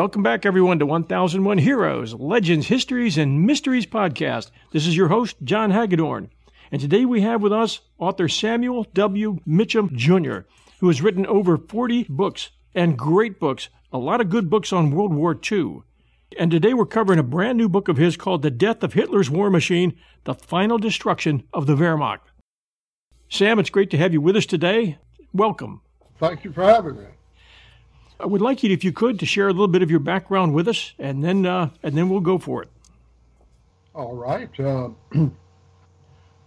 Welcome back, everyone, to 1001 Heroes, Legends, Histories, and Mysteries podcast. This is your host, John Hagedorn. And today we have with us author Samuel W. Mitcham Jr., who has written over 40 books and great books, a lot of good books on World War II. And today we're covering a brand new book of his called The Death of Hitler's War Machine The Final Destruction of the Wehrmacht. Sam, it's great to have you with us today. Welcome. Thank you for having me. I would like you, if you could, to share a little bit of your background with us, and then uh, and then we'll go for it. All right. Uh,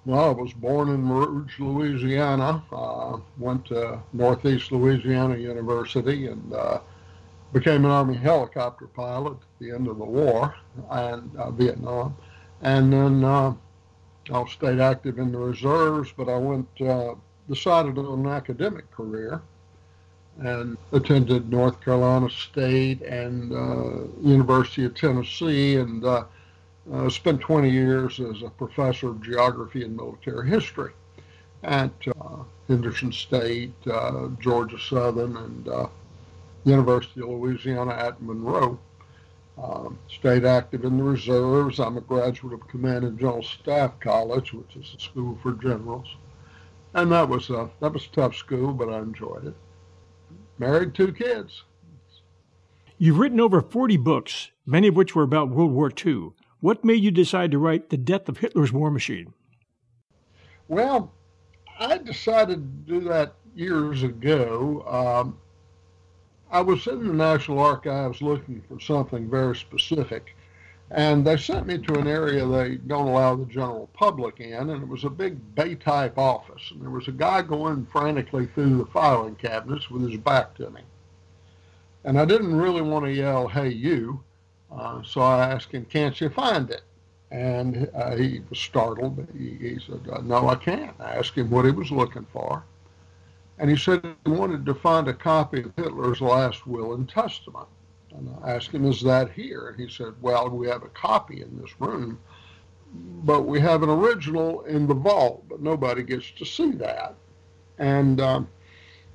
well, I was born in Rouge, Louisiana. Uh, went to Northeast Louisiana University and uh, became an Army helicopter pilot at the end of the war and uh, Vietnam, and then uh, I stayed active in the reserves. But I went decided on an academic career and attended North Carolina State and uh, University of Tennessee and uh, uh, spent 20 years as a professor of geography and military history at uh, Henderson State, uh, Georgia Southern, and uh, University of Louisiana at Monroe. Um, stayed active in the reserves. I'm a graduate of Command and General Staff College, which is a school for generals, and that was a, that was a tough school, but I enjoyed it married two kids. You've written over 40 books, many of which were about World War II. What made you decide to write The Death of Hitler's War Machine? Well, I decided to do that years ago. Um, I was sitting in the National Archives looking for something very specific, and they sent me to an area they don't allow the general public in, and it was a big bay type office. And there was a guy going frantically through the filing cabinets with his back to me. And I didn't really want to yell, hey, you. Uh, so I asked him, can't you find it? And uh, he was startled. He, he said, uh, no, I can't. I asked him what he was looking for. And he said he wanted to find a copy of Hitler's last will and testament. And I asked him, Is that here? And he said, Well, we have a copy in this room, but we have an original in the vault, but nobody gets to see that. And um,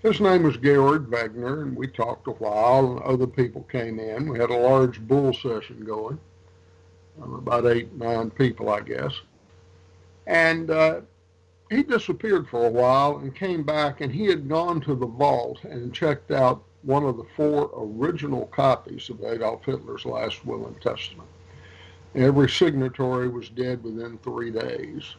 his name was Georg Wagner, and we talked a while, and other people came in. We had a large bull session going, um, about eight, nine people, I guess. And uh, he disappeared for a while and came back, and he had gone to the vault and checked out one of the four original copies of Adolf Hitler's last will and testament. Every signatory was dead within three days.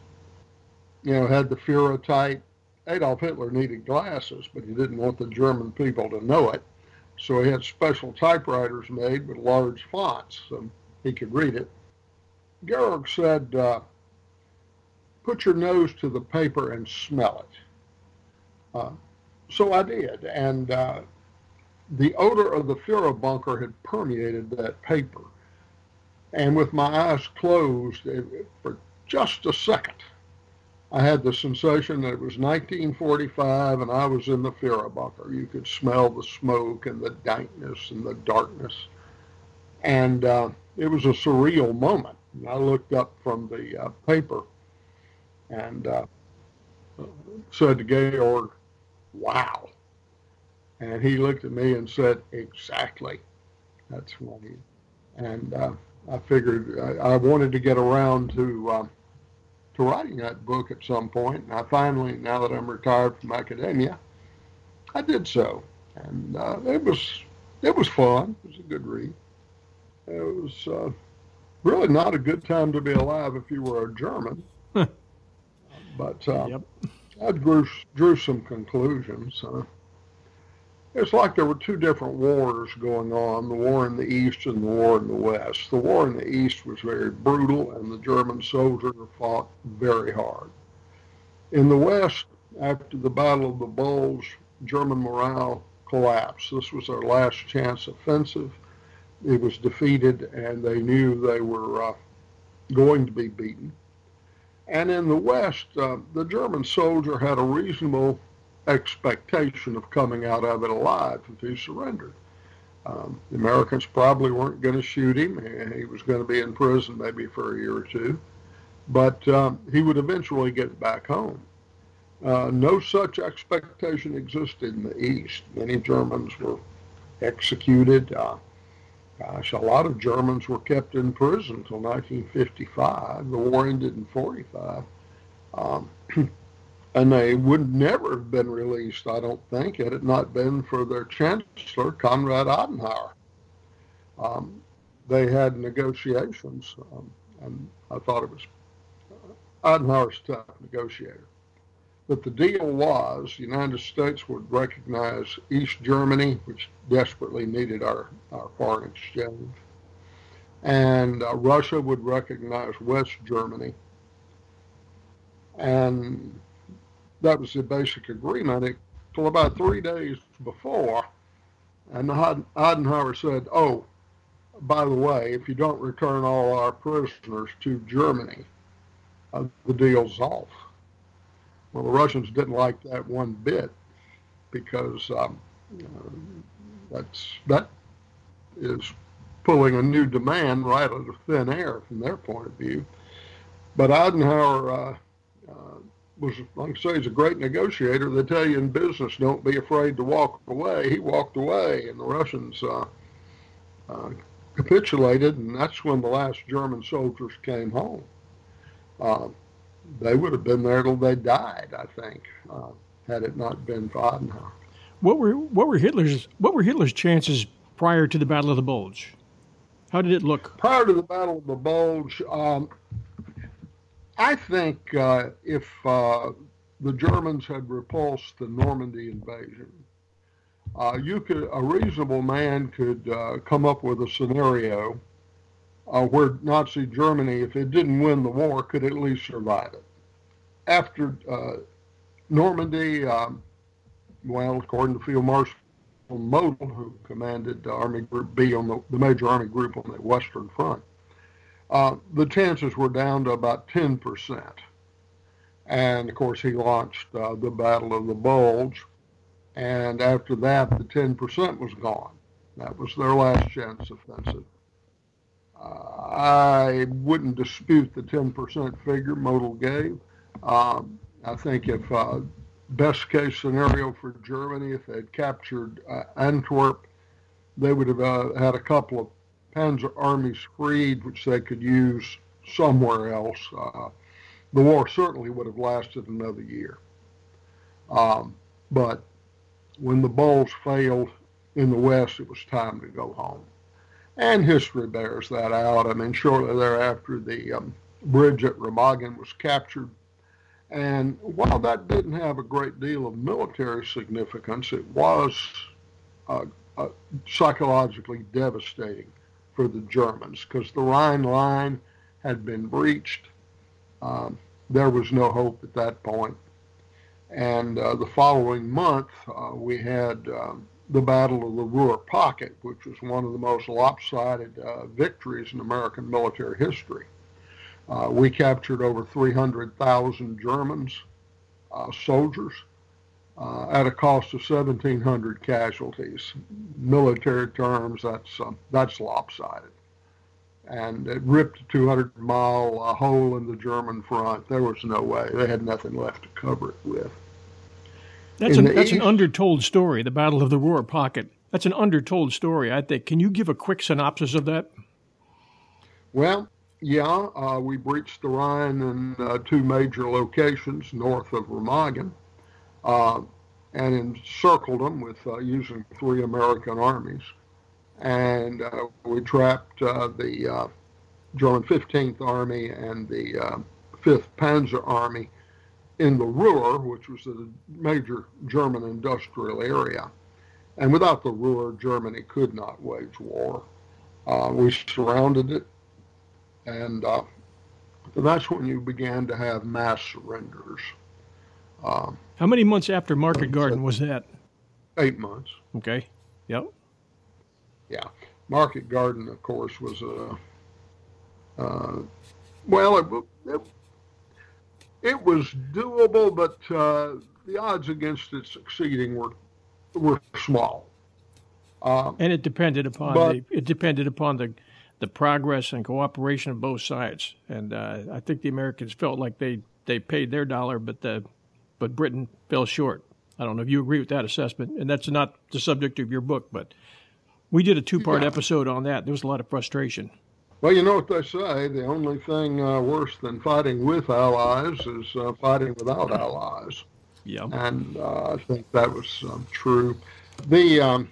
You know, had the Führer type. Adolf Hitler needed glasses, but he didn't want the German people to know it. So he had special typewriters made with large fonts so he could read it. Georg said, uh, put your nose to the paper and smell it. Uh, so I did. And uh, the odor of the Führer bunker had permeated that paper. And with my eyes closed it, for just a second, I had the sensation that it was 1945 and I was in the Führer bunker. You could smell the smoke and the dankness and the darkness. And uh, it was a surreal moment. And I looked up from the uh, paper and uh, said to Georg, wow. And he looked at me and said, exactly. That's what he, and uh, I figured I, I, wanted to get around to, uh, to writing that book at some point. And I finally, now that I'm retired from academia, I did so. And uh, it was, it was fun. It was a good read. It was uh, really not a good time to be alive if you were a German. but uh, yep. I drew, drew some conclusions. It's like there were two different wars going on, the war in the East and the war in the West. The war in the East was very brutal, and the German soldiers fought very hard. In the West, after the Battle of the Bulge, German morale collapsed. This was their last chance offensive. It was defeated, and they knew they were uh, going to be beaten. And in the West, uh, the German soldier had a reasonable expectation of coming out of it alive if he surrendered. Um, the Americans probably weren't going to shoot him. He was going to be in prison maybe for a year or two, but um, he would eventually get back home. Uh, no such expectation existed in the East. Many Germans were executed. Uh, gosh, a lot of Germans were kept in prison until 1955. The war ended in 45. Um, and they would never have been released, I don't think, had it not been for their chancellor, Konrad Adenauer. Um, they had negotiations, um, and I thought it was uh, Adenauer's tough negotiator. But the deal was the United States would recognize East Germany, which desperately needed our, our foreign exchange, and uh, Russia would recognize West Germany. And that was the basic agreement. Until about three days before, and Eisenhower said, "Oh, by the way, if you don't return all our prisoners to Germany, uh, the deal's off." Well, the Russians didn't like that one bit because um, uh, that's that is pulling a new demand right out of thin air from their point of view. But uh, uh, was, like I say, he's a great negotiator. They tell you in business, don't be afraid to walk away. He walked away, and the Russians uh, uh, capitulated, and that's when the last German soldiers came home. Uh, they would have been there till they died, I think, uh, had it not been for. What were what were Hitler's what were Hitler's chances prior to the Battle of the Bulge? How did it look? Prior to the Battle of the Bulge, um, I think uh, if uh, the Germans had repulsed the Normandy invasion, uh, you could a reasonable man could uh, come up with a scenario uh, where Nazi Germany, if it didn't win the war, could at least survive it. After uh, Normandy, um, well, according to Field Marshal Model, who commanded Army Group B on the, the major army group on the Western Front, uh, the chances were down to about 10%. And of course, he launched uh, the Battle of the Bulge. And after that, the 10% was gone. That was their last chance offensive. I wouldn't dispute the 10% figure Model gave. Um, I think if uh, best case scenario for Germany, if they had captured uh, Antwerp, they would have uh, had a couple of Panzer armies freed, which they could use somewhere else. Uh, the war certainly would have lasted another year. Um, but when the Bulge failed in the West, it was time to go home. And history bears that out. I mean, shortly thereafter, the um, bridge at Remagen was captured. And while that didn't have a great deal of military significance, it was uh, uh, psychologically devastating for the Germans because the Rhine line had been breached. Um, there was no hope at that point. And uh, the following month, uh, we had um, the Battle of the Ruhr Pocket, which was one of the most lopsided uh, victories in American military history. Uh, we captured over 300,000 Germans, uh, soldiers, uh, at a cost of 1,700 casualties. Military terms, that's uh, that's lopsided. And it ripped a 200 mile uh, hole in the German front. There was no way. They had nothing left to cover it with. That's, an, that's an undertold story, the Battle of the Ruhr Pocket. That's an undertold story, I think. Can you give a quick synopsis of that? Well, yeah, uh, we breached the Rhine in uh, two major locations north of Remagen uh, and encircled them with uh, using three American armies. And uh, we trapped uh, the German 15th Army and the 5th Panzer Army in the Ruhr, which was a major German industrial area. And without the Ruhr, Germany could not wage war. Uh, we surrounded it, and uh, that's when you began to have mass surrenders. Uh, How many months after Market Garden was that? Eight months. Okay. Yep. Yeah. Market Garden, of course, was a. Uh, well, it, it it was doable, but uh, the odds against it succeeding were were small. Um, and it depended upon but, the, it depended upon the the progress and cooperation of both sides. And uh, I think the Americans felt like they, they paid their dollar, but the but Britain fell short. I don't know if you agree with that assessment, and that's not the subject of your book, but We did a two part yeah. episode on that. There was a lot of frustration. Well, you know what they say the only thing uh, worse than fighting with allies is uh, fighting without allies. Yeah. And uh, I think that was um, true. The um,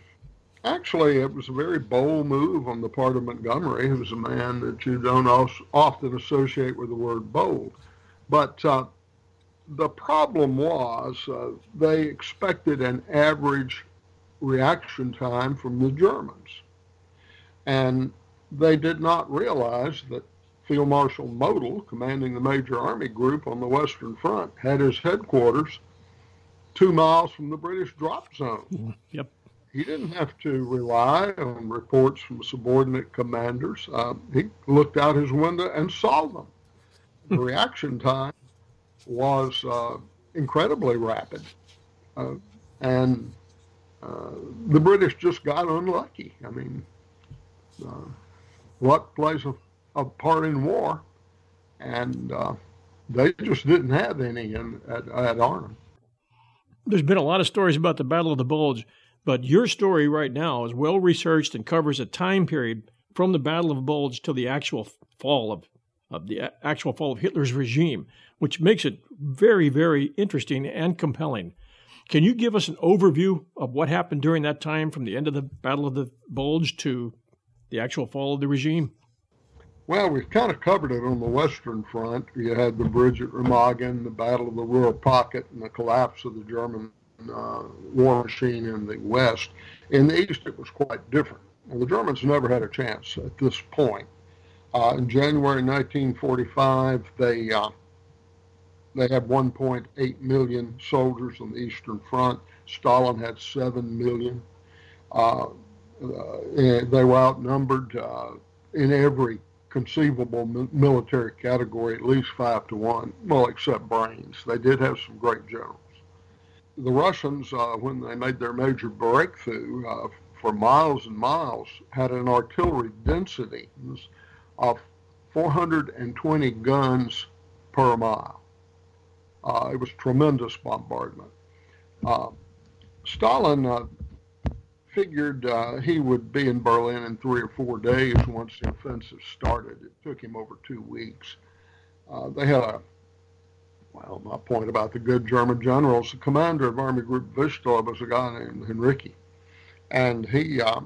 Actually, it was a very bold move on the part of Montgomery, who's a man that you don't often associate with the word bold. But uh, the problem was uh, they expected an average reaction time from the Germans. And they did not realize that Field Marshal Model, commanding the major army group on the Western Front, had his headquarters two miles from the British drop zone. Yep. He didn't have to rely on reports from subordinate commanders. Uh, he looked out his window and saw them. The reaction time was uh, incredibly rapid. Uh, and uh, the British just got unlucky. I mean, luck plays a, a, part in war, and they just didn't have any in, at, at Arnhem. There's been a lot of stories about the Battle of the Bulge, but your story right now is well researched and covers a time period from the Battle of Bulge till the actual fall of, of the actual fall of Hitler's regime, which makes it very, very interesting and compelling. Can you give us an overview of what happened during that time from the end of the Battle of the Bulge to the actual fall of the regime? Well, we've kind of covered it on the Western Front. You had the bridge at Remagen, the Battle of the Ruhr Pocket, and the collapse of the German uh, war machine in the West. In the East, it was quite different. Well, the Germans never had a chance at this point. Uh, in January 1945, they uh, they had 1.8 million soldiers on the Eastern Front. Stalin had 7 million. Uh, uh they were outnumbered uh, in every conceivable military category, at least five to one. Well, except brains. They did have some great generals the Russians, uh, when they made their major breakthrough for miles and miles, had an artillery density of 420 guns per mile. Uh, it was tremendous bombardment. Uh, Stalin uh, figured uh, he would be in Berlin in three or four days once the offensive started. It took him over two weeks. they had a well, my point about the good German generals, the commander of Army Group Vistula was a guy named Heinrici. And he, uh,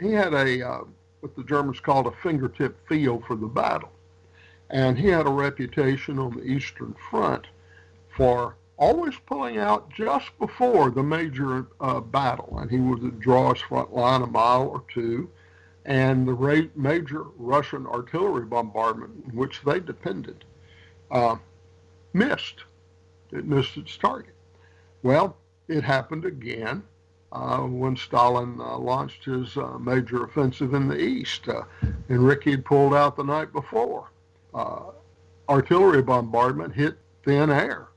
he had a, uh, what the Germans called a fingertip feel for the battle. And he had a reputation on the Eastern Front for always pulling out just before the major uh, battle. And he would draw his front line a mile or two. And the ra- major Russian artillery bombardment, in which they depended, uh, missed. It missed its target. Well, it happened again when Stalin uh, launched his uh, major offensive in the east. Uh, Heinrici had pulled out the night before. Uh, artillery bombardment hit thin air.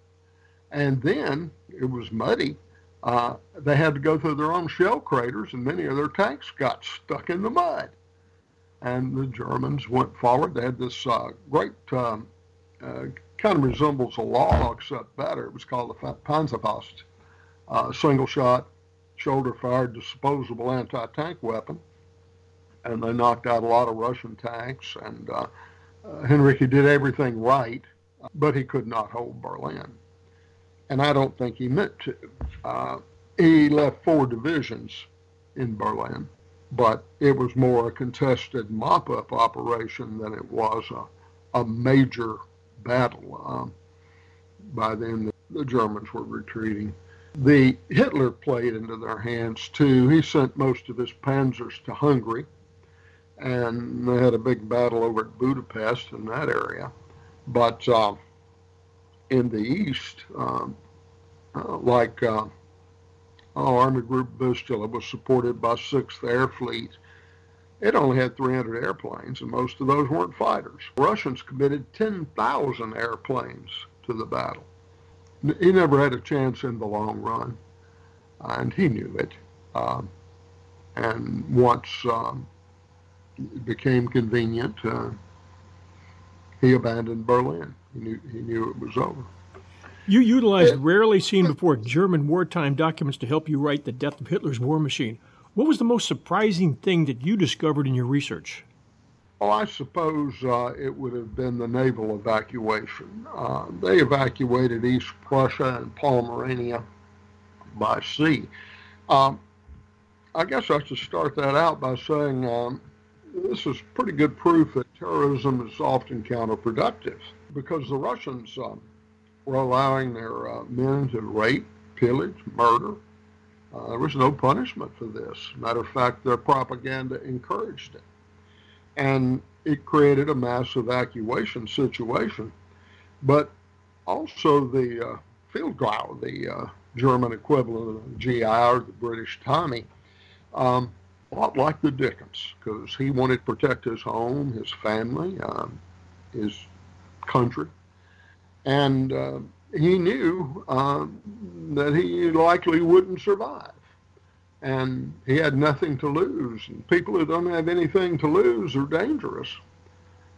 And then it was muddy. Uh, they had to go through their own shell craters, and many of their tanks got stuck in the mud. And the Germans went forward. They had this uh, great um, kind of resembles a law, except better. It was called the Panzerfaust, uh, single shot, shoulder fired disposable anti tank weapon. And they knocked out a lot of Russian tanks. And uh, uh, Heinrici did everything right, but he could not hold Berlin. And I don't think he meant to. Uh, he left four divisions in Berlin, but it was more a contested mop up operation than it was a, a major battle. Um, by then, the, the Germans were retreating. The Hitler played into their hands too. He sent most of his panzers to Hungary, and they had a big battle over at Budapest in that area. But uh, in the east, um, uh, like uh, Army Group Vistula was supported by Sixth Air Fleet it only had 300 airplanes, and most of those weren't fighters. Russians committed 10,000 airplanes to the battle. He never had a chance in the long run, and he knew it. Um, and once um, it became convenient, uh, he abandoned Berlin. He knew, he knew it was over. You utilized rarely seen before German wartime documents to help you write The Death of Hitler's War Machine. What was the most surprising thing that you discovered in your research? Well, I suppose uh, it would have been the naval evacuation. Uh, they evacuated East Prussia and Pomerania by sea. Um, I guess I should start that out by saying um, this is pretty good proof that terrorism is often counterproductive because the Russians um, were allowing their uh, men to rape, pillage, murder. Uh, there was no punishment for this. Matter of fact, their propaganda encouraged it and it created a mass evacuation situation. But also the uh, Feldgrau, the uh, German equivalent of the GI or the British Tommy, um, a lot like the Dickens, because he wanted to protect his home, his family, um, his country, and uh, he knew uh, that he likely wouldn't survive and he had nothing to lose. And people who don't have anything to lose are dangerous.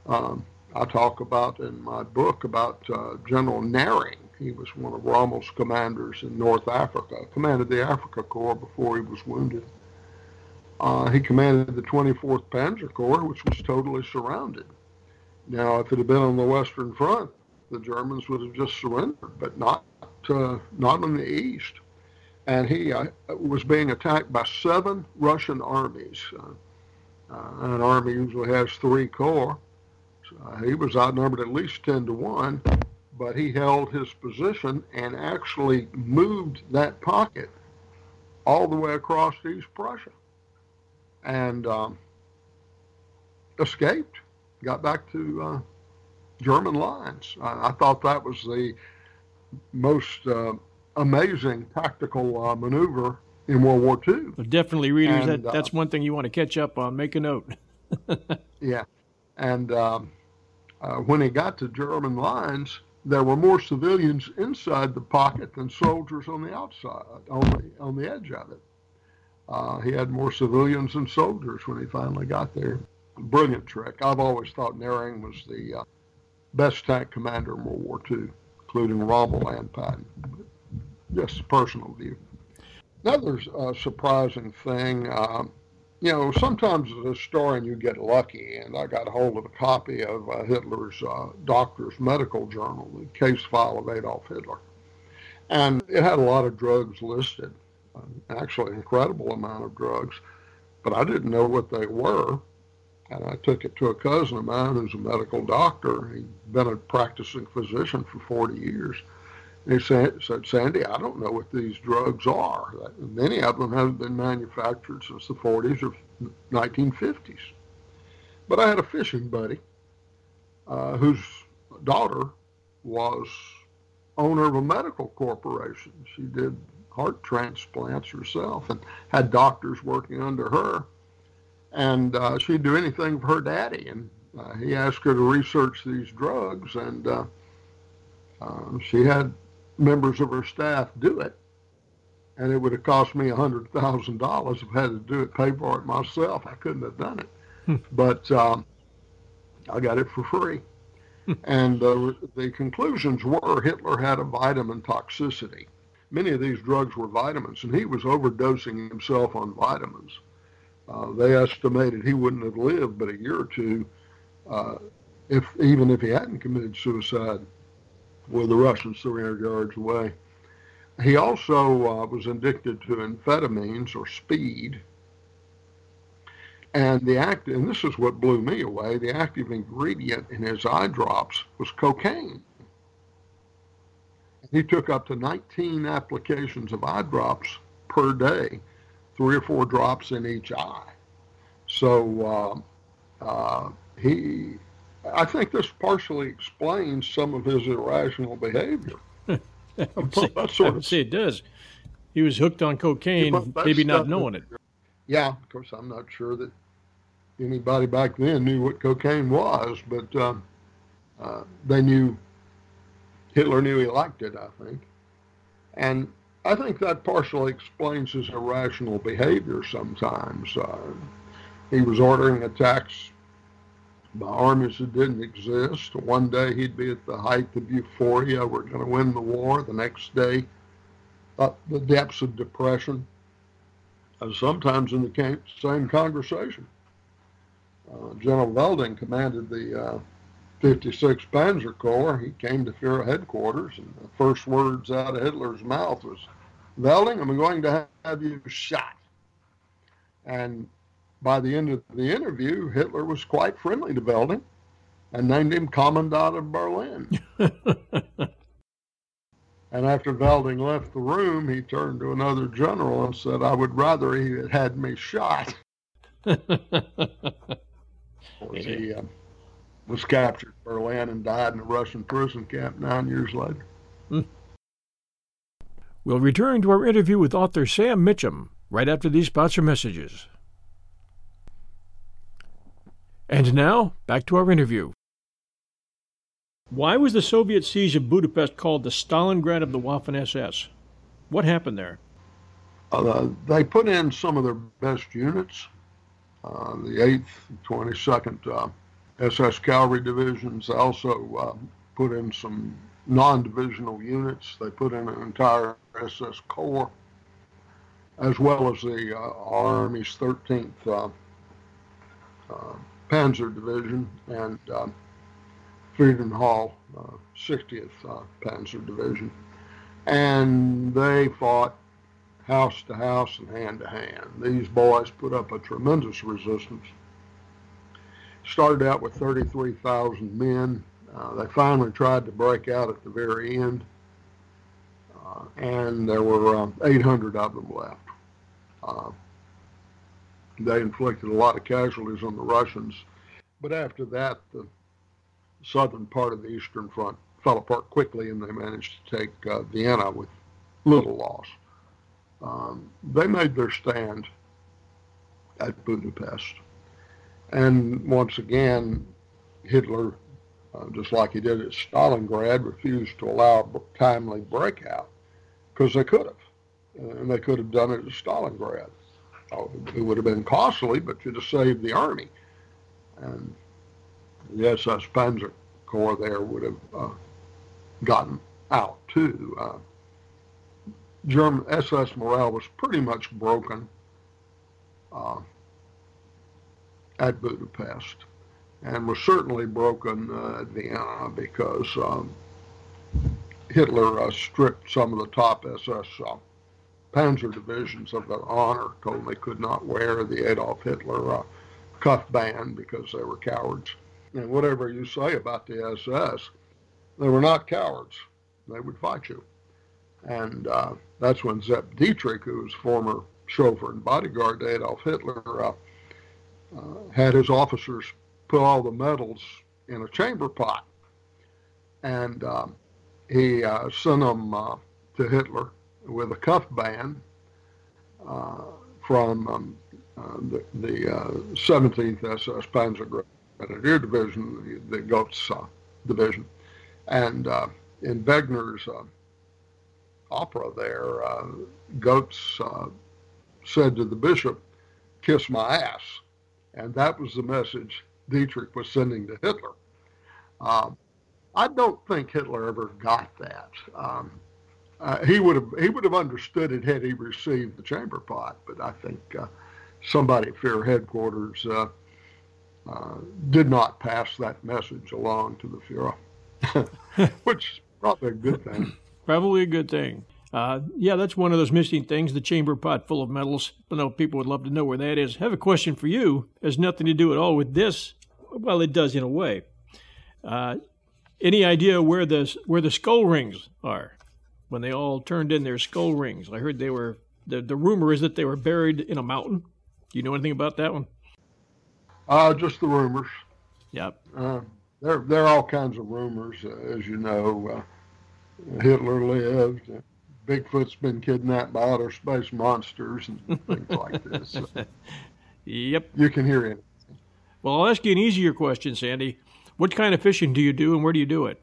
Um, I talk about in my book about uh, General Nehring. He was one of Rommel's commanders in North Africa, commanded the Africa Corps before he was wounded. Uh, he commanded the 24th Panzer Corps, which was totally surrounded. Now, if it had been on the Western Front, the Germans would have just surrendered, but not uh, not in the East and he uh, was being attacked by seven Russian armies. Uh, uh, an army usually has three corps. So, he was outnumbered at least 10 to 1, but he held his position and actually moved that pocket all the way across East Prussia and um, escaped, got back to uh, German lines. I, I, thought that was the most uh, amazing tactical uh, maneuver in World War II. Well, definitely, readers, and, that, that's uh, one thing you want to catch up on. Make a note. yeah. And um, uh, when he got to German lines, there were more civilians inside the pocket than soldiers on the outside, on the, on the edge of it. Uh, he had more civilians than soldiers when he finally got there. Brilliant trick. I've always thought Nehring was the uh, best tank commander in World War II, including Rommel and Patton just a personal view. Another uh, surprising thing, um, you know, sometimes as a historian you get lucky, and I got a hold of a copy of uh, Hitler's uh, doctor's medical journal, the case file of Adolf Hitler. And it had a lot of drugs listed, uh, actually incredible amount of drugs, but I didn't know what they were. And I took it to a cousin of mine who's a medical doctor. He'd been a practicing physician for 40 years. He said, Sandy, I don't know what these drugs are. Many of them haven't been manufactured since the 40s or 1950s. But I had a fishing buddy uh, whose daughter was owner of a medical corporation. She did heart transplants herself and had doctors working under her. And uh, she'd do anything for her daddy. And uh, he asked her to research these drugs, and uh, uh, she had members of her staff do it. And it would have cost me $100,000 if I had to do it, pay for it myself. I couldn't have done it. Hmm. but um, I got it for free. Hmm. and uh, the conclusions were Hitler had a vitamin toxicity. Many of these drugs were vitamins, and he was overdosing himself on vitamins. Uh, they estimated he wouldn't have lived but a year or two uh, if even if he hadn't committed suicide with the Russians 300 yards away. He also uh, was addicted to amphetamines or speed. And the act, and this is what blew me away, the active ingredient in his eye drops was cocaine. He took up to 19 applications of eye drops per day, three or four drops in each eye. So uh, uh, he I think this partially explains some of his irrational behavior. I would say, I would say it does. He was hooked on cocaine, yeah, maybe not knowing it. Yeah, of course, I'm not sure that anybody back then knew what cocaine was, but uh, uh, they knew Hitler knew he liked it, I think. And I think that partially explains his irrational behavior sometimes. Uh, he was ordering attacks by armies that didn't exist. One day he'd be at the height of euphoria, we're going to win the war. The next day, up the depths of depression. uh, sometimes in the same conversation. Uh, General Weidling commanded the 56th uh, Panzer Corps. He came to Fuhrer headquarters, and the first words out of Hitler's mouth was, Weidling, I'm going to have you shot. And by the end of the interview, Hitler was quite friendly to Weidling and named him Commandant of Berlin. and after Weidling left the room, he turned to another general and said, I would rather he had had me shot. course, he uh, was captured in Berlin and died in a Russian prison camp nine years later. Hmm. We'll return to our interview with author Sam Mitcham right after these sponsor messages. And now, back to our interview. Why was the Soviet siege of Budapest called the Stalingrad of the Waffen SS? What happened there? Uh, they put in some of their best units. Uh, the 8th, 22nd uh, SS Cavalry Divisions They also uh, put in some non-divisional units. They put in an entire SS Corps, as well as the uh, Army's 13th uh, Panzer Division and um, Feldherrnhalle, uh, 60th uh, Panzer Division. And they fought house to house and hand to hand. These boys put up a tremendous resistance. Started out with 33,000 men. Uh, they finally tried to break out at the very end, uh, and there were um, 800 of them left. They inflicted a lot of casualties on the Russians. But after that, the southern part of the Eastern Front fell apart quickly, and they managed to take uh, Vienna with little loss. Um, they made their stand at Budapest. And once again, Hitler, uh, just like he did at Stalingrad, refused to allow a timely breakout because they could have. And they could have done it at Stalingrad. Oh, it would have been costly, but you'd have saved the army. And the SS Panzer Corps there would have uh, gotten out too. Uh, German SS morale was pretty much broken uh, at Budapest and was certainly broken uh, at Vienna because um, Hitler uh, stripped some of the top SS uh, panzer divisions of their honor, told them they could not wear the Adolf Hitler uh, cuff band because they were cowards. And whatever you say about the SS, they were not cowards. They would fight you. And uh, that's when Sepp Dietrich, who was former chauffeur and bodyguard to Adolf Hitler, uh, uh, had his officers put all the medals in a chamber pot. And um, he uh, sent them uh, to Hitler with a cuff band uh, from um, uh, the, the uh, 17th SS Panzergrenadier Division, the, uh, Division. And uh, in Wegner's uh, opera there, Gotz said to the bishop, kiss my ass. And that was the message Dietrich was sending to Hitler. Um, I don't think Hitler ever got that. Um, uh, he would have he would have understood it had he received the chamber pot. But I think uh, somebody at Fuhrer headquarters uh, uh, did not pass that message along to the Fuhrer, which is probably a good thing. Probably a good thing. Uh, yeah, that's one of those missing things, the chamber pot full of medals. I know people would love to know where that is. I have a question for you. It has nothing to do at all with this. Well, it does in a way. Uh, any idea where the where the skull rings are? When they all turned in their skull rings. I heard they were the the rumor is that they were buried in a mountain. Do you know anything about that one? Uh, just the rumors. Yep. Uh, there, there are all kinds of rumors, uh, as you know. Uh, Hitler lived. Bigfoot's been kidnapped by outer space monsters and things like this. So yep. You can hear it. Well, I'll ask you an easier question, Sandy. What kind of fishing do you do, and where do you do it?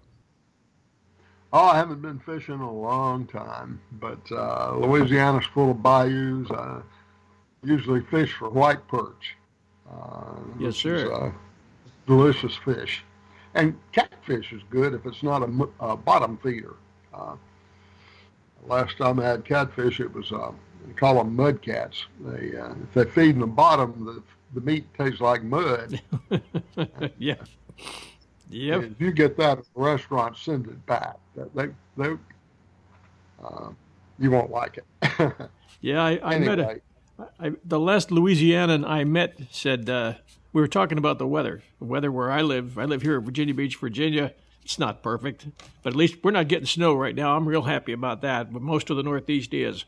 Oh, I haven't been fishing in a long time, but uh, Louisiana's full of bayous. I usually fish for white perch. Uh, yes, sir. Is, uh, delicious fish. And catfish is good if it's not a, a bottom feeder. Uh, last time I had catfish, it was uh, they call them mud cats. They uh, if they feed in the bottom, the the meat tastes like mud. yeah. Yep. if you get that at a restaurant, send it back. They they uh, you won't like it. yeah, I, I anyway. met a I, the last Louisianan I met said uh, we were talking about the weather. The weather where I live. I live here in Virginia Beach, Virginia. It's not perfect, but at least we're not getting snow right now. I'm real happy about that. But most of the Northeast is.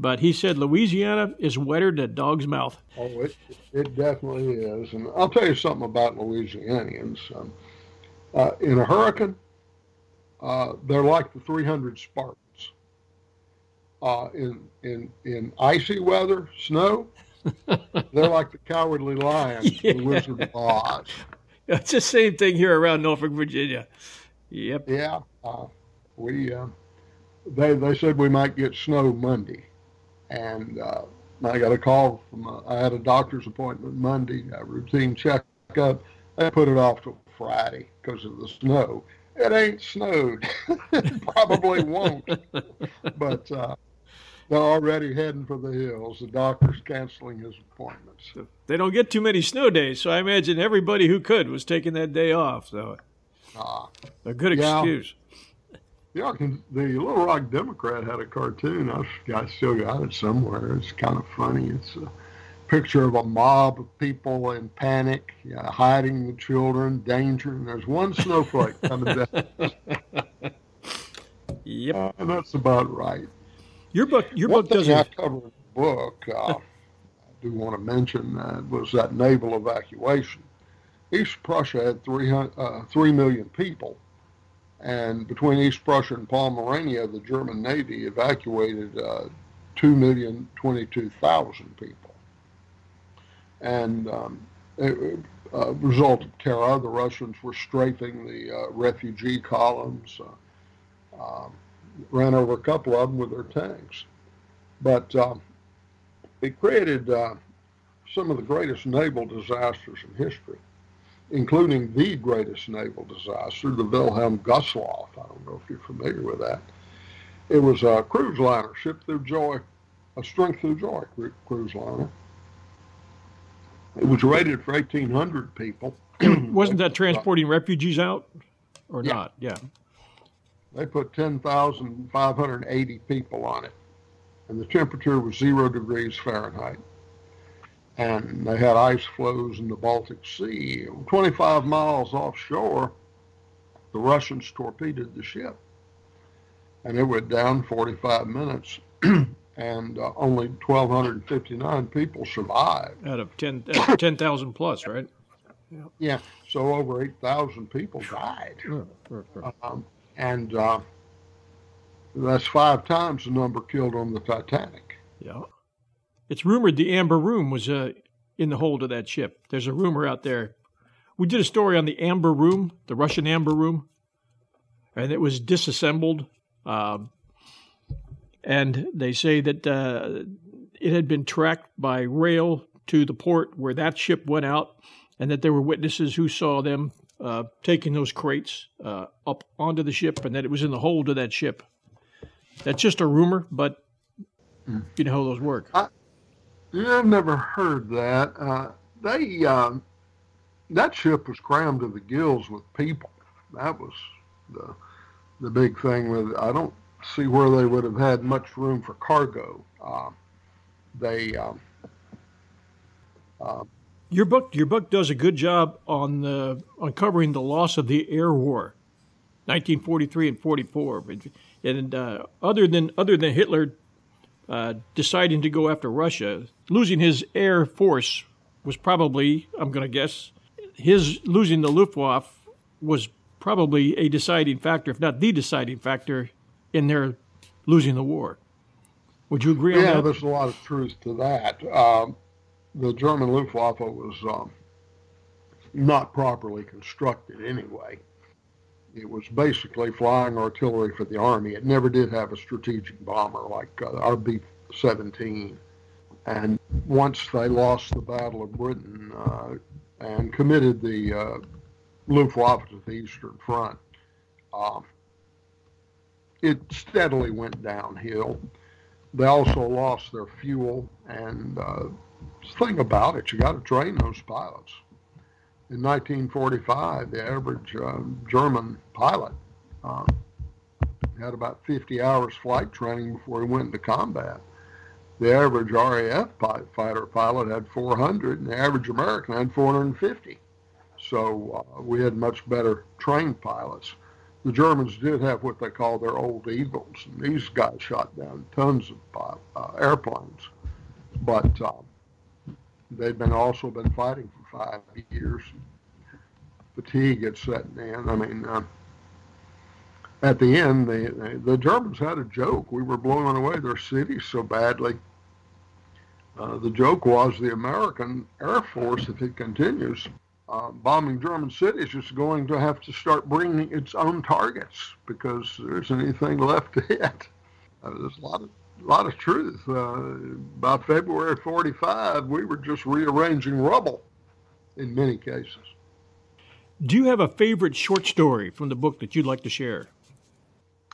But he said Louisiana is wetter than a dog's mouth. Oh, it, it definitely is. And I'll tell you something about Louisianians. Um, uh, in a hurricane, uh, they're like the 300 Spartans. Uh, in in in icy weather, snow, they're like the cowardly lions, yeah. the Wizard of Oz. It's the same thing here around Norfolk, Virginia. Yep. Yeah. Uh, we uh, they they said we might get snow Monday, and uh, I got a call from a, I had a doctor's appointment Monday, a routine checkup. They put it off till Friday because of the snow. It ain't snowed. it Probably won't. But uh, they're already heading for the hills. The doctor's canceling his appointments. They don't get too many snow days, so I imagine everybody who could was taking that day off. So uh, a good yeah. excuse. Yeah, the Little Rock Democrat had a cartoon. I, I still got it somewhere. It's kind of funny. It's a picture of a mob of people in panic, yeah, hiding the children, danger, and there's one snowflake coming down. yep, uh, and that's about right. Your book, your One book thing doesn't. I covered in the book, uh, I do want to mention that was that naval evacuation. East Prussia had three, uh, 3 million people, and between East Prussia and Pomerania, the German Navy evacuated uh, 2,022,000 people. And um, it, uh, result of terror, the Russians were strafing the uh, refugee columns, uh, um, ran over a couple of them with their tanks. But um, it created uh, some of the greatest naval disasters in history, including the greatest naval disaster, the Wilhelm Gustloff. I don't know if you're familiar with that. It was a cruise liner, ship through joy, a strength through joy cruise liner. It was rated for 1,800 people. Wasn't that transporting refugees out, or Yeah. not? Yeah. They put 10,580 people on it, and the temperature was zero degrees Fahrenheit. And they had ice flows in the Baltic Sea. 25 miles offshore, the Russians torpedoed the ship, and it went down 45 minutes, and uh, only 1,259 people survived. Out of 10 10,000 plus, right? Yeah, so over 8,000 people died. Um, and uh, that's five times the number killed on the Titanic. Yeah. It's rumored the Amber Room was uh, in the hold of that ship. There's a rumor out there. We did a story on the Amber Room, the Russian Amber Room, and it was disassembled. Um, and they say that uh, it had been tracked by rail to the port where that ship went out, and that there were witnesses who saw them uh, taking those crates uh, up onto the ship, and that it was in the hold of that ship. That's just a rumor, but you know how those work. Yeah, I've never heard that. Uh, they um, that ship was crammed to the gills with people. That was the the big thing with. I don't see where they would have had much room for cargo. Uh, they um, uh, Your book, your book does a good job on the uncovering the loss of the air war, 1943 and 44. And uh, other than other than Hitler uh, deciding to go after Russia, losing his air force was probably, I'm going to guess, his losing the Luftwaffe was probably a deciding factor, if not the deciding factor, in their losing the war. Would you agree on yeah, there's a lot of truth to that. Um, the German Luftwaffe was um, not properly constructed anyway. It was basically flying artillery for the army. It never did have a strategic bomber like uh, our B-17. And once they lost the Battle of Britain uh, and committed the uh, Luftwaffe to the Eastern Front, um, it steadily went downhill. they also lost their fuel. And uh, thing about it, you got to train those pilots. In 1945, the average uh, German pilot uh, had about 50 hours flight training before he went into combat. The average RAF fighter pilot had 400, and the average American had 450. So uh, we had much better trained pilots. The Germans did have what they call their old eagles, and these guys shot down tons of uh, airplanes. But uh, they'd been also been fighting for five years. Fatigue had set in. I mean, uh, at the end, the the Germans had a joke. We were blowing away their cities so badly. Uh, the joke was the American Air Force, if it continues, uh, bombing German cities is going to have to start bringing its own targets because there isn't anything left to hit. Uh, there's a lot of a lot of truth. Uh, by February 45, we were just rearranging rubble in many cases. Do you have a favorite short story from the book that you'd like to share?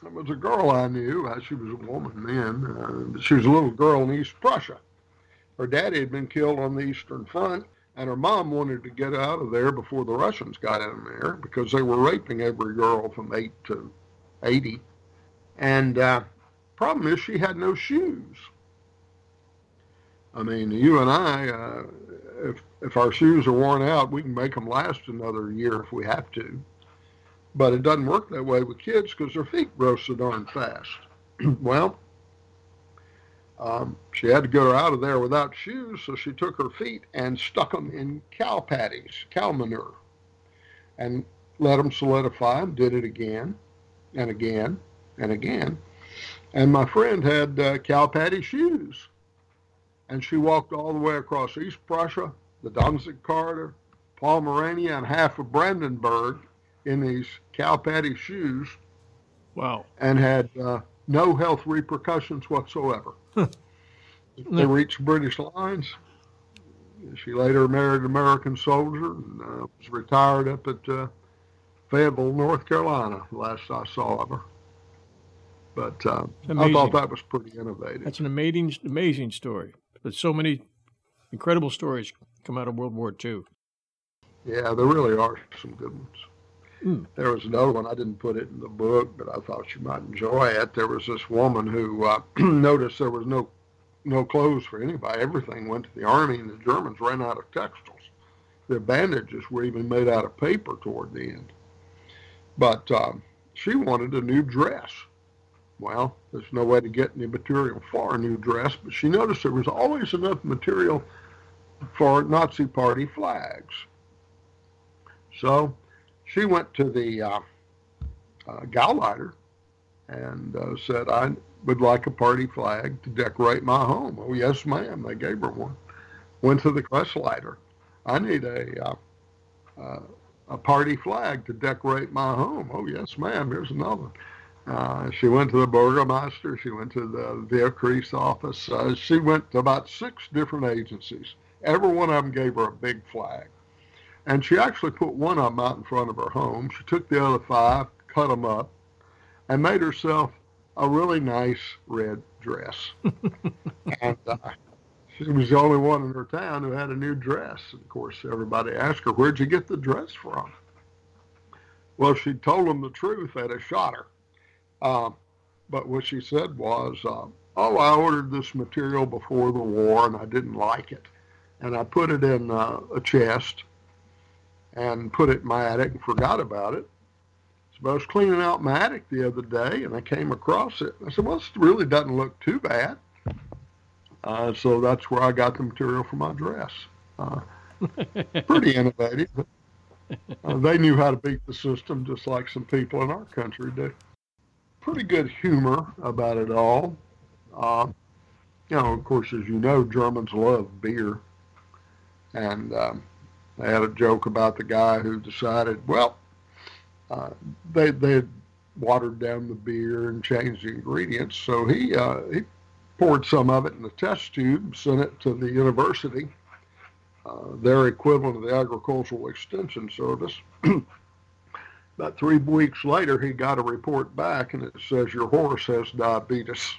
There was a girl I knew. Uh, she was a woman then. Uh, she was a little girl in East Prussia. Her daddy had been killed on the Eastern Front, and her mom wanted to get out of there before the Russians got in there because they were raping every girl from 8 to 80. And uh, problem is she had no shoes. I mean, you and I, uh, if, if our shoes are worn out, we can make them last another year if we have to. But it doesn't work that way with kids because their feet grow so darn fast. well, um, she had to get her out of there without shoes, so she took her feet and stuck them in cow patties, cow manure, and let them solidify and did it again and again and again. And my friend had uh, cow patty shoes. And she walked all the way across East Prussia, the Danzig corridor, Pomerania, and half of Brandenburg in these cow patty shoes. Wow. And had uh, no health repercussions whatsoever. they reached British lines. She later married an American soldier and uh, was retired up at uh, Fayetteville, North Carolina, last I saw of her. But uh, I thought that was pretty innovative. That's an amazing, amazing story. But so many incredible stories come out of World War II. Yeah, there really are some good ones. Mm. There was another one, I didn't put it in the book, but I thought you might enjoy it. There was this woman who uh, noticed there was no no clothes for anybody. Everything went to the army, and the Germans ran out of textiles. Their bandages were even made out of paper toward the end. But um, she wanted a new dress. Well, there's no way to get any material for a new dress, but she noticed there was always enough material for Nazi party flags. So she went to the uh, uh, Gauleiter and uh, said, I would like a party flag to decorate my home. Oh, yes, ma'am. They gave her one. Went to the Kreisleiter. I need a, uh, uh, a party flag to decorate my home. Oh, yes, ma'am. Here's another. Uh, she went to the Burgermeister. She went to the Wehrkreis office. Uh, she went to about six different agencies. Every one of them gave her a big flag. And she actually put one of them out in front of her home. She took the other five, cut them up, and made herself a really nice red dress. and uh, she was the only one in her town who had a new dress. And of course, everybody asked her, Where'd you get the dress from? Well, she told them the truth that it shot her. Uh, but what she said was, uh, Oh, I ordered this material before the war and I didn't like it. And I put it in uh, a chest and put it in my attic and forgot about it. So I was cleaning out my attic the other day and I came across it. I said, well, this really doesn't look too bad. Uh, so that's where I got the material for my dress. Uh, pretty innovative. Uh, they knew how to beat the system just like some people in our country do. Pretty good humor about it all. Uh, you know, of course, as you know, Germans love beer. And um, they had a joke about the guy who decided, well, uh, they they had watered down the beer and changed the ingredients, so he uh, he poured some of it in a test tube, sent it to the university, uh, their equivalent of the Agricultural Extension Service. About three weeks later, he got a report back, and it says your horse has diabetes.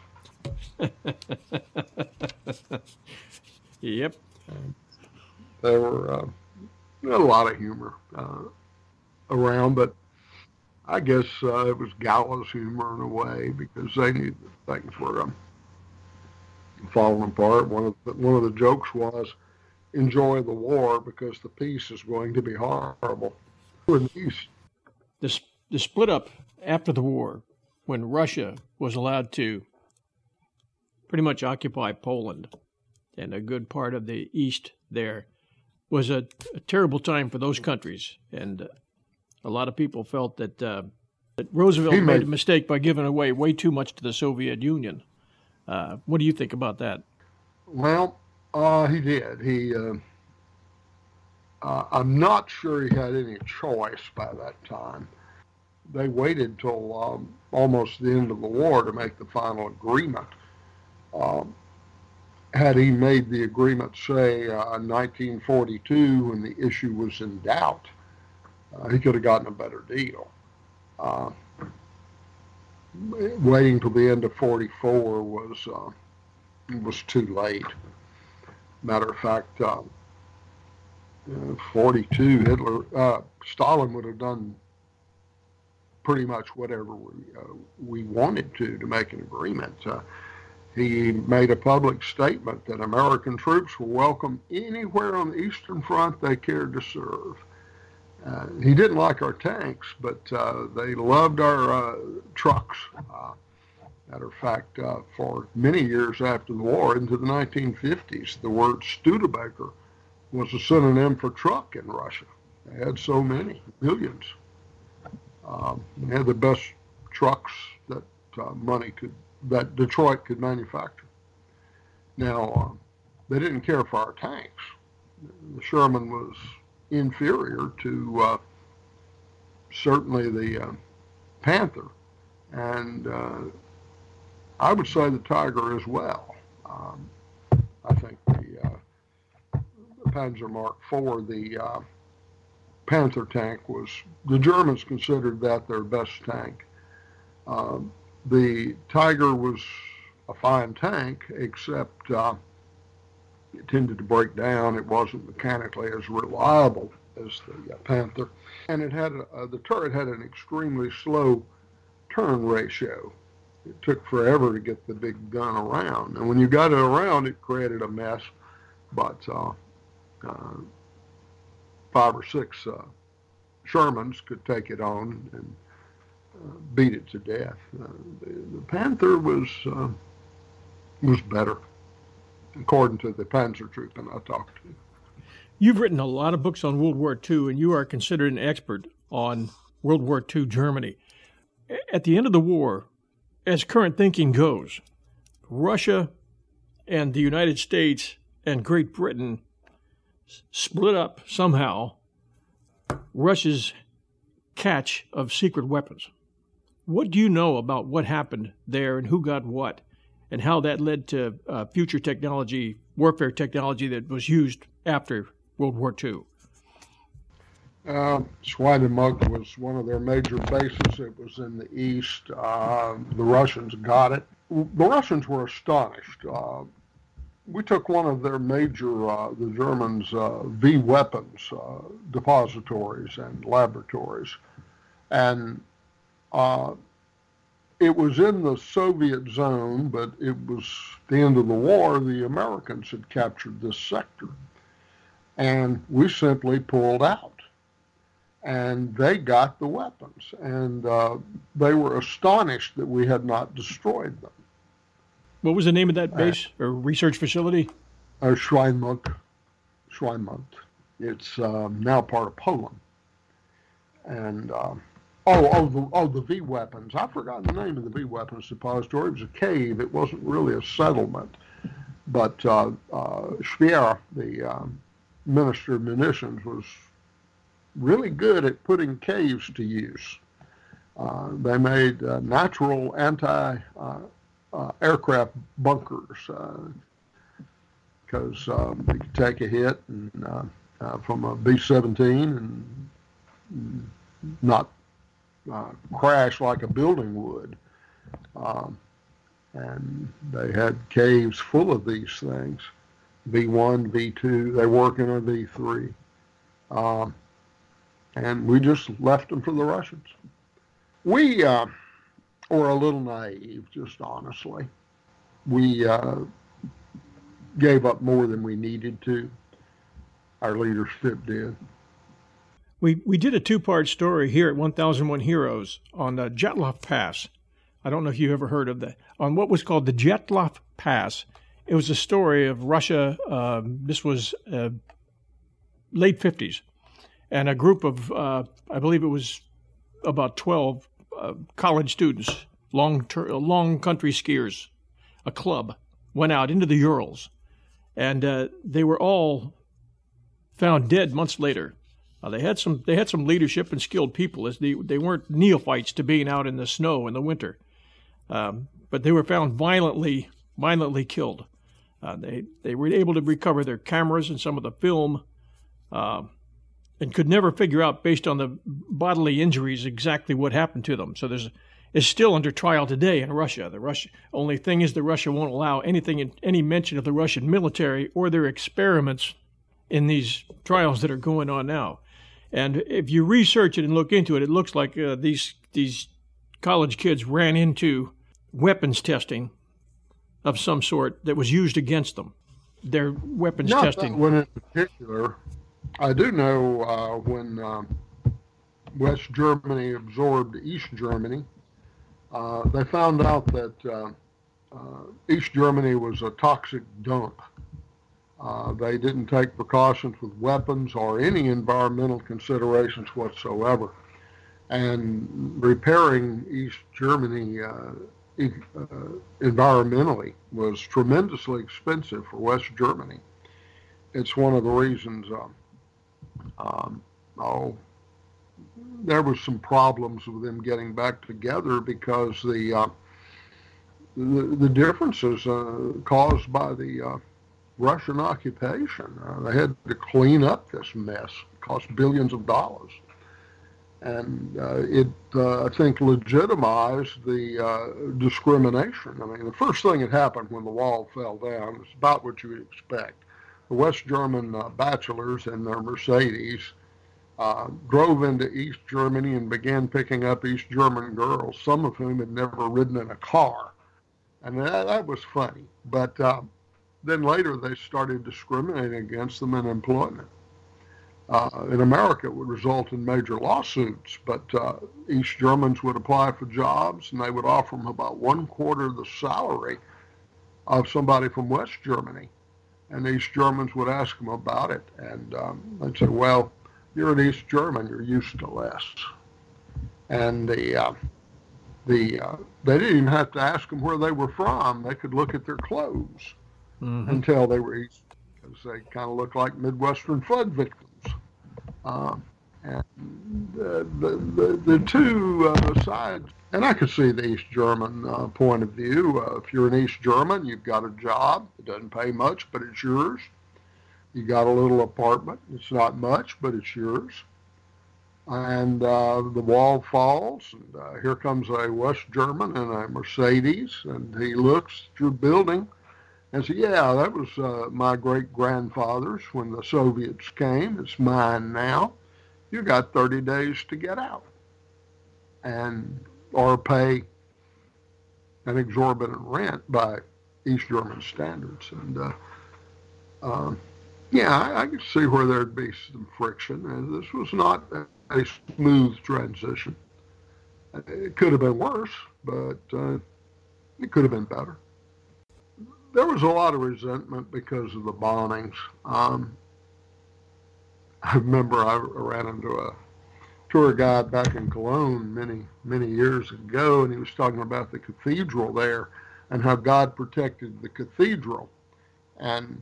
yep. there were uh, a lot of humor uh, around, but I guess uh, it was gallows humor in a way because they knew that things were um, falling apart. One of the, one of the jokes was, "Enjoy the war because the peace is going to be horrible." The, the split up after the war, when Russia was allowed to pretty much occupy Poland and a good part of the East there, was a, a terrible time for those countries. And uh, a lot of people felt that, uh, that Roosevelt made, made, a mistake by giving away way too much to the Soviet Union. Uh, what do you think about that? Well, uh, he did. He, uh, uh, I'm not sure he had any choice by that time. They waited till um, almost the end of the war to make the final agreement. Um, had he made the agreement, say, uh, 1942, when the issue was in doubt, uh, he could have gotten a better deal. Uh, waiting till the end of 44 was uh, was too late. Matter of fact, uh, 42, Hitler, uh, Stalin would have done pretty much whatever we we wanted to to make an agreement. He made a public statement that American troops were welcome anywhere on the Eastern Front they cared to serve. Uh, he didn't like our tanks, but uh, they loved our uh, trucks. Uh, matter of fact, uh, for many years after the war, into the 1950s, the word Studebaker was a synonym for truck in Russia. They had so many, millions. Um, they had the best trucks that uh, money could, that Detroit could manufacture. Now, they didn't care for our tanks. The Sherman was inferior to uh, certainly the uh, Panther, and uh, I would say the Tiger as well. Um, I think the, uh, the Panzer Mark IV, the uh, Panther tank, was the Germans considered that their best tank. Um, the Tiger was a fine tank, except uh, it tended to break down. It wasn't mechanically as reliable as the uh, Panther, and it had a, uh, the turret had an extremely slow turn ratio. It took forever to get the big gun around, and when you got it around, it created a mess. But uh, uh five or six uh, Shermans could take it on and beat it to death. Uh, the, the, Panther was uh, was better according to the panzer troops I talked to. You've written a lot of books on World War II, and you are considered an expert on World War II Germany. At the end of the war, as current thinking goes, Russia and the United States and Great Britain split up somehow Russia's catch of secret weapons. What do you know about what happened there and who got what? and how that led to uh, future technology, warfare technology that was used after World War II. Uh, Schweinenmug was one of their major bases. It was in the east. Uh, the Russians got it. The Russians were astonished. Uh, we took one of their major, uh, the Germans' uh, V weapons uh, depositories and laboratories, and it was in the Soviet zone, but it was the end of the war. The Americans had captured this sector. And we simply pulled out. And they got the weapons. And uh, they were astonished that we had not destroyed them. What was the name of that base uh, or research facility? Uh, Schweinmund. Schweinmund. It's um, now part of Poland. And um, Oh, oh, the, oh, the V weapons. I forgot the name of the V weapons depository. It was a cave. It wasn't really a settlement. But uh, uh, the uh, minister of munitions, was really good at putting caves to use. Uh, they made uh, natural anti-aircraft uh, bunkers because um, you could take a hit and, from a B-17 and not uh, crash like a building would. Um, and they had caves full of these things. V1, V2, they're working on V3. Um, and we just left them for the Russians. We uh, were a little naive, just honestly. We uh, gave up more than we needed to. Our leadership did. We, we did a two part story here at 1001 Heroes on the Dyatlov Pass. I don't know if you ever heard of that. On what was called the Dyatlov Pass. It was a story of Russia. Uh, this was uh, late 50s. And a group of, uh, I believe it was about 12 uh, college students, long, ter- long country skiers, a club, went out into the Urals. And uh, they were all found dead months later. Uh, they had some they had some leadership and skilled people as they they weren't neophytes to being out in the snow in the winter, um, but they were found violently violently killed. Uh, they they were able to recover their cameras and some of the film, uh, and could never figure out based on the bodily injuries exactly what happened to them. So there's is still under trial today in Russia. The Russia only thing is that Russia won't allow anything any mention of the Russian military or their experiments in these trials that are going on now. And if you research it and look into it, it looks like uh, these these college kids ran into weapons testing of some sort that was used against them. Their weapons Not testing. That one in particular. I do know uh, when um, West Germany absorbed East Germany, uh, they found out that uh, uh East Germany was a toxic dump uh, they didn't take precautions with weapons or any environmental considerations whatsoever. And repairing East Germany uh, uh, environmentally was tremendously expensive for West Germany. It's one of the reasons, um, um, oh, there was some problems with them getting back together because the uh, the, the differences caused by the Russian occupation. Uh, they had to clean up this mess. It cost billions of dollars. And uh, it, uh, I think, legitimized the uh, discrimination. I mean, the first thing that happened when the wall fell down is about what you would expect. The West German uh, bachelors in their Mercedes uh, drove into East Germany and began picking up East German girls, some of whom had never ridden in a car. And that, that was funny. But then later they started discriminating against them in employment. Uh, in America, it would result in major lawsuits, but uh, East Germans would apply for jobs and they would offer them about one quarter of the salary of somebody from West Germany. And East Germans would ask them about it, and um, they'd say, "Well, you're an East German, you're used to less." And the uh, the uh, they didn't even have to ask them where they were from; they could look at their clothes mm-hmm. until they were east, because they kind of looked like Midwestern flood victims. Um, and the, the, the, the two uh, sides, and I could see the East German uh, point of view. Uh, if you're an East German, you've got a job. It doesn't pay much, but it's yours. You got a little apartment. It's not much, but it's yours. And uh, the wall falls, and uh, here comes a West German in a Mercedes, and he looks through building and said, yeah, that was uh, my great grandfather's when the Soviets came. It's mine now. You got 30 days to get out and or pay an exorbitant rent by East German standards. And uh, uh, yeah, I, I could see where there'd be some friction. And this was not a smooth transition. It could have been worse, but uh, it could have been better there was a lot of resentment because of the bombings. Um, I remember I ran into a tour guide back in Cologne many, many years ago, and he was talking about the cathedral there and how God protected the cathedral. And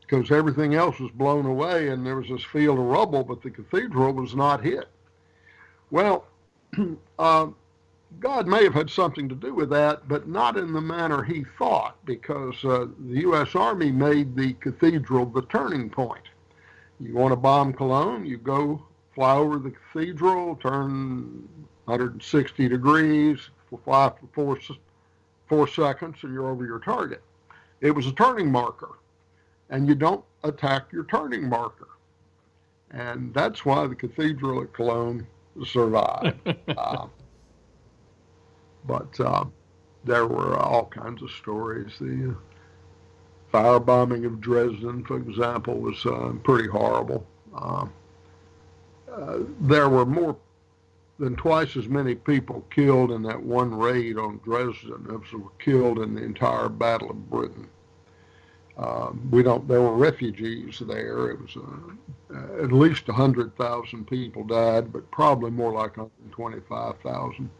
because everything else was blown away and there was this field of rubble, but the cathedral was not hit. Well, uh, God may have had something to do with that, but not in the manner he thought, because uh, the U.S. Army made the cathedral the turning point. You want to bomb Cologne, you go fly over the cathedral, turn 160 degrees, fly for four, four seconds and you're over your target. It was a turning marker, and you don't attack your turning marker. And that's why the cathedral at Cologne survived. uh, but uh, there were all kinds of stories. The firebombing of Dresden, for example, was uh, pretty horrible. Uh, uh, there were more than twice as many people killed in that one raid on Dresden as were killed in the entire Battle of Britain. Um, we don't. There were refugees there. It was uh, at least hundred thousand people died, but probably more like 125,000.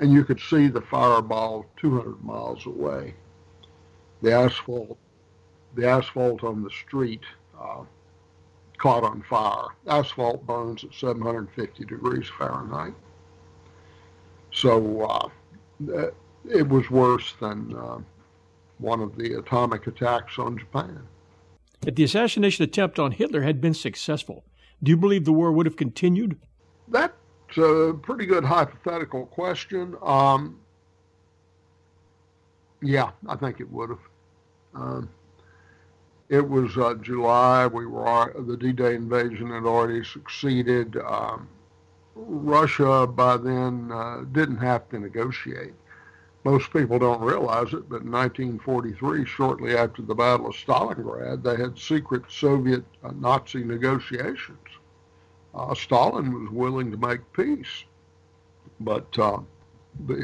And you could see the fireball 200 miles away. The asphalt, the asphalt on the street uh, caught on fire. Asphalt burns at 750 degrees Fahrenheit. So uh, it was worse than uh, one of the atomic attacks on Japan. If the assassination attempt on Hitler had been successful, do you believe the war would have continued? That's a pretty good hypothetical question. Um, yeah, I think it would have. Um, it was uh, July. We were the D-Day invasion had already succeeded. Um, Russia by then uh, didn't have to negotiate. Most people don't realize it, but in 1943, shortly after the Battle of Stalingrad, they had secret Soviet uh, Nazi negotiations. Uh, Stalin was willing to make peace, but uh,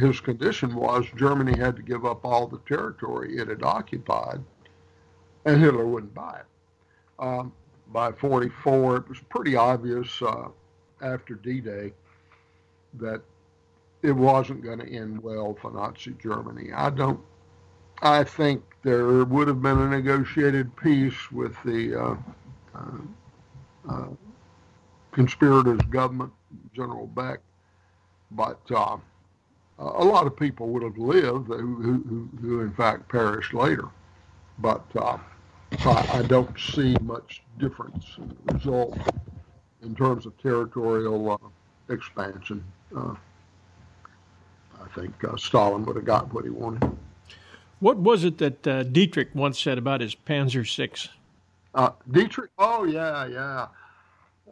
his condition was Germany had to give up all the territory it had occupied, and Hitler wouldn't buy it. Um, by 44, it was pretty obvious uh, after D-Day that it wasn't going to end well for Nazi Germany. I don't. I think there would have been a negotiated peace with the uh, uh, uh, conspirators' government, General Beck, but uh, a lot of people would have lived who, who, who in fact perished later. But uh, I, I, don't see much difference in the result in terms of territorial uh, expansion. I think uh, Stalin would have got what he wanted. What was it that uh, Dietrich once said about his Panzer Six? Uh, Dietrich, oh yeah, yeah.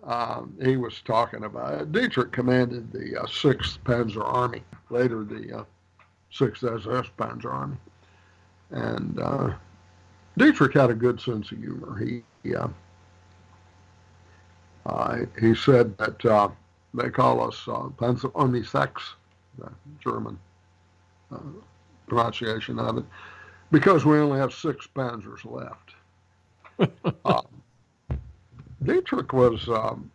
Um, he was talking about it. Dietrich commanded the uh, Sixth Panzer Army, later the uh, Sixth SS Panzer Army, and uh, Dietrich had a good sense of humor. He he, uh, he said that they call us Panzer Army Six the German uh, pronunciation of it, because we only have six panzers left. Dietrich was, um,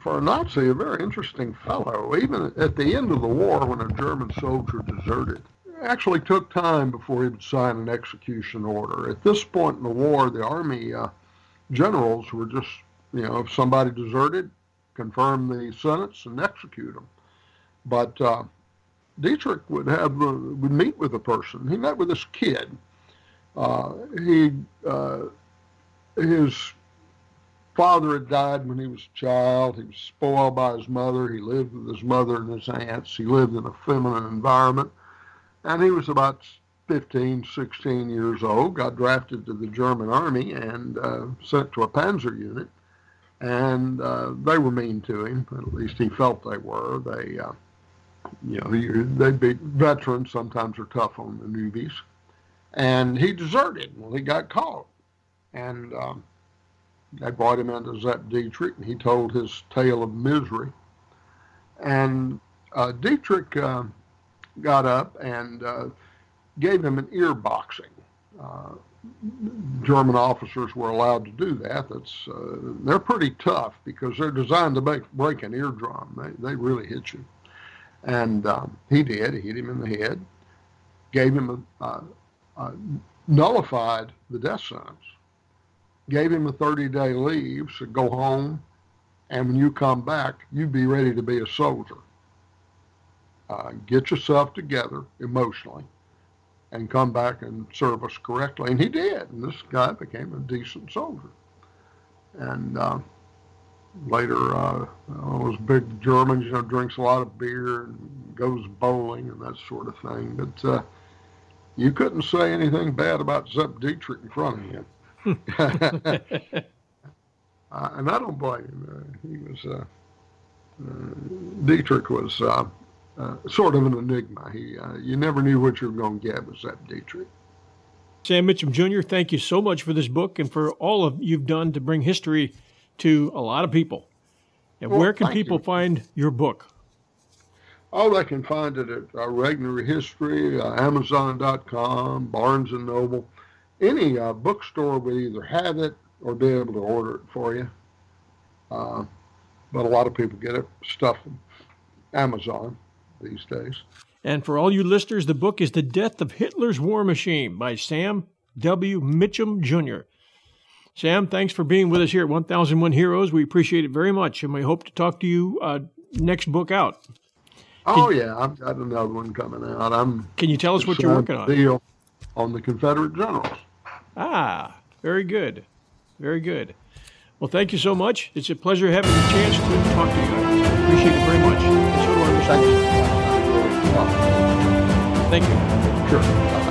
for a Nazi, a very interesting fellow. Even at the end of the war, when a German soldier deserted, actually took time before he would sign an execution order. At this point in the war, the army uh, generals were just, you know, if somebody deserted, confirm the sentence and execute them. But uh, Dietrich would have uh, would meet with a person. He met with this kid. Uh, he uh, his father had died when he was a child. He was spoiled by his mother. He lived with his mother and his aunts. He lived in a feminine environment, and he was about 15, 16 years old. Got drafted to the German army and uh, sent to a Panzer unit. And uh, they were mean to him. At least he felt they were. They uh, you know, they'd be veterans, sometimes are tough on the newbies. And he deserted. Well, he got caught. And um, they brought him into Sepp Dietrich, and he told his tale of misery. And uh, Dietrich uh, got up and uh, gave him an ear boxing. Uh, German officers were allowed to do that. That's uh, they're pretty tough because they're designed to make, break an eardrum. They they really hit you. And um, he did. He hit him in the head, gave him a, nullified the death sentence, gave him a 30-day leave, said go home, and when you come back, you'd be ready to be a soldier. Uh, get yourself together emotionally and come back and serve us correctly. And he did. And this guy became a decent soldier. And uh, later uh, those big Germans, you know, drinks a lot of beer and goes bowling and that sort of thing. But uh, you couldn't say anything bad about Sepp Dietrich in front of him. Uh, and I don't blame him. Uh, he was uh, uh Dietrich was uh, uh, sort of an enigma. He you never knew what you were going to get with Sepp Dietrich. Sam Mitcham Jr., thank you so much for this book and for all of you've done to bring history to a lot of people. And well, where can people you. find your book? Oh, they can find it at uh, Regnery History, uh, Amazon.com, Barnes and Noble. Any uh, bookstore would either have it or be able to order it for you. Uh, but a lot of people get it stuff from Amazon these days. And for all you listeners, the book is The Death of Hitler's War Machine by Sam W. Mitcham Jr. Sam, thanks for being with us here at 1001 Heroes. We appreciate it very much, and we hope to talk to you uh, next book out. Oh can, yeah, I've got another one coming out. I'm. Can you tell us what you're working on? Deal on the Confederate generals. Ah, very good, very good. Well, thank you so much. It's a pleasure having the chance to talk to you. I appreciate it very much. So Thank you. Thank you. Sure.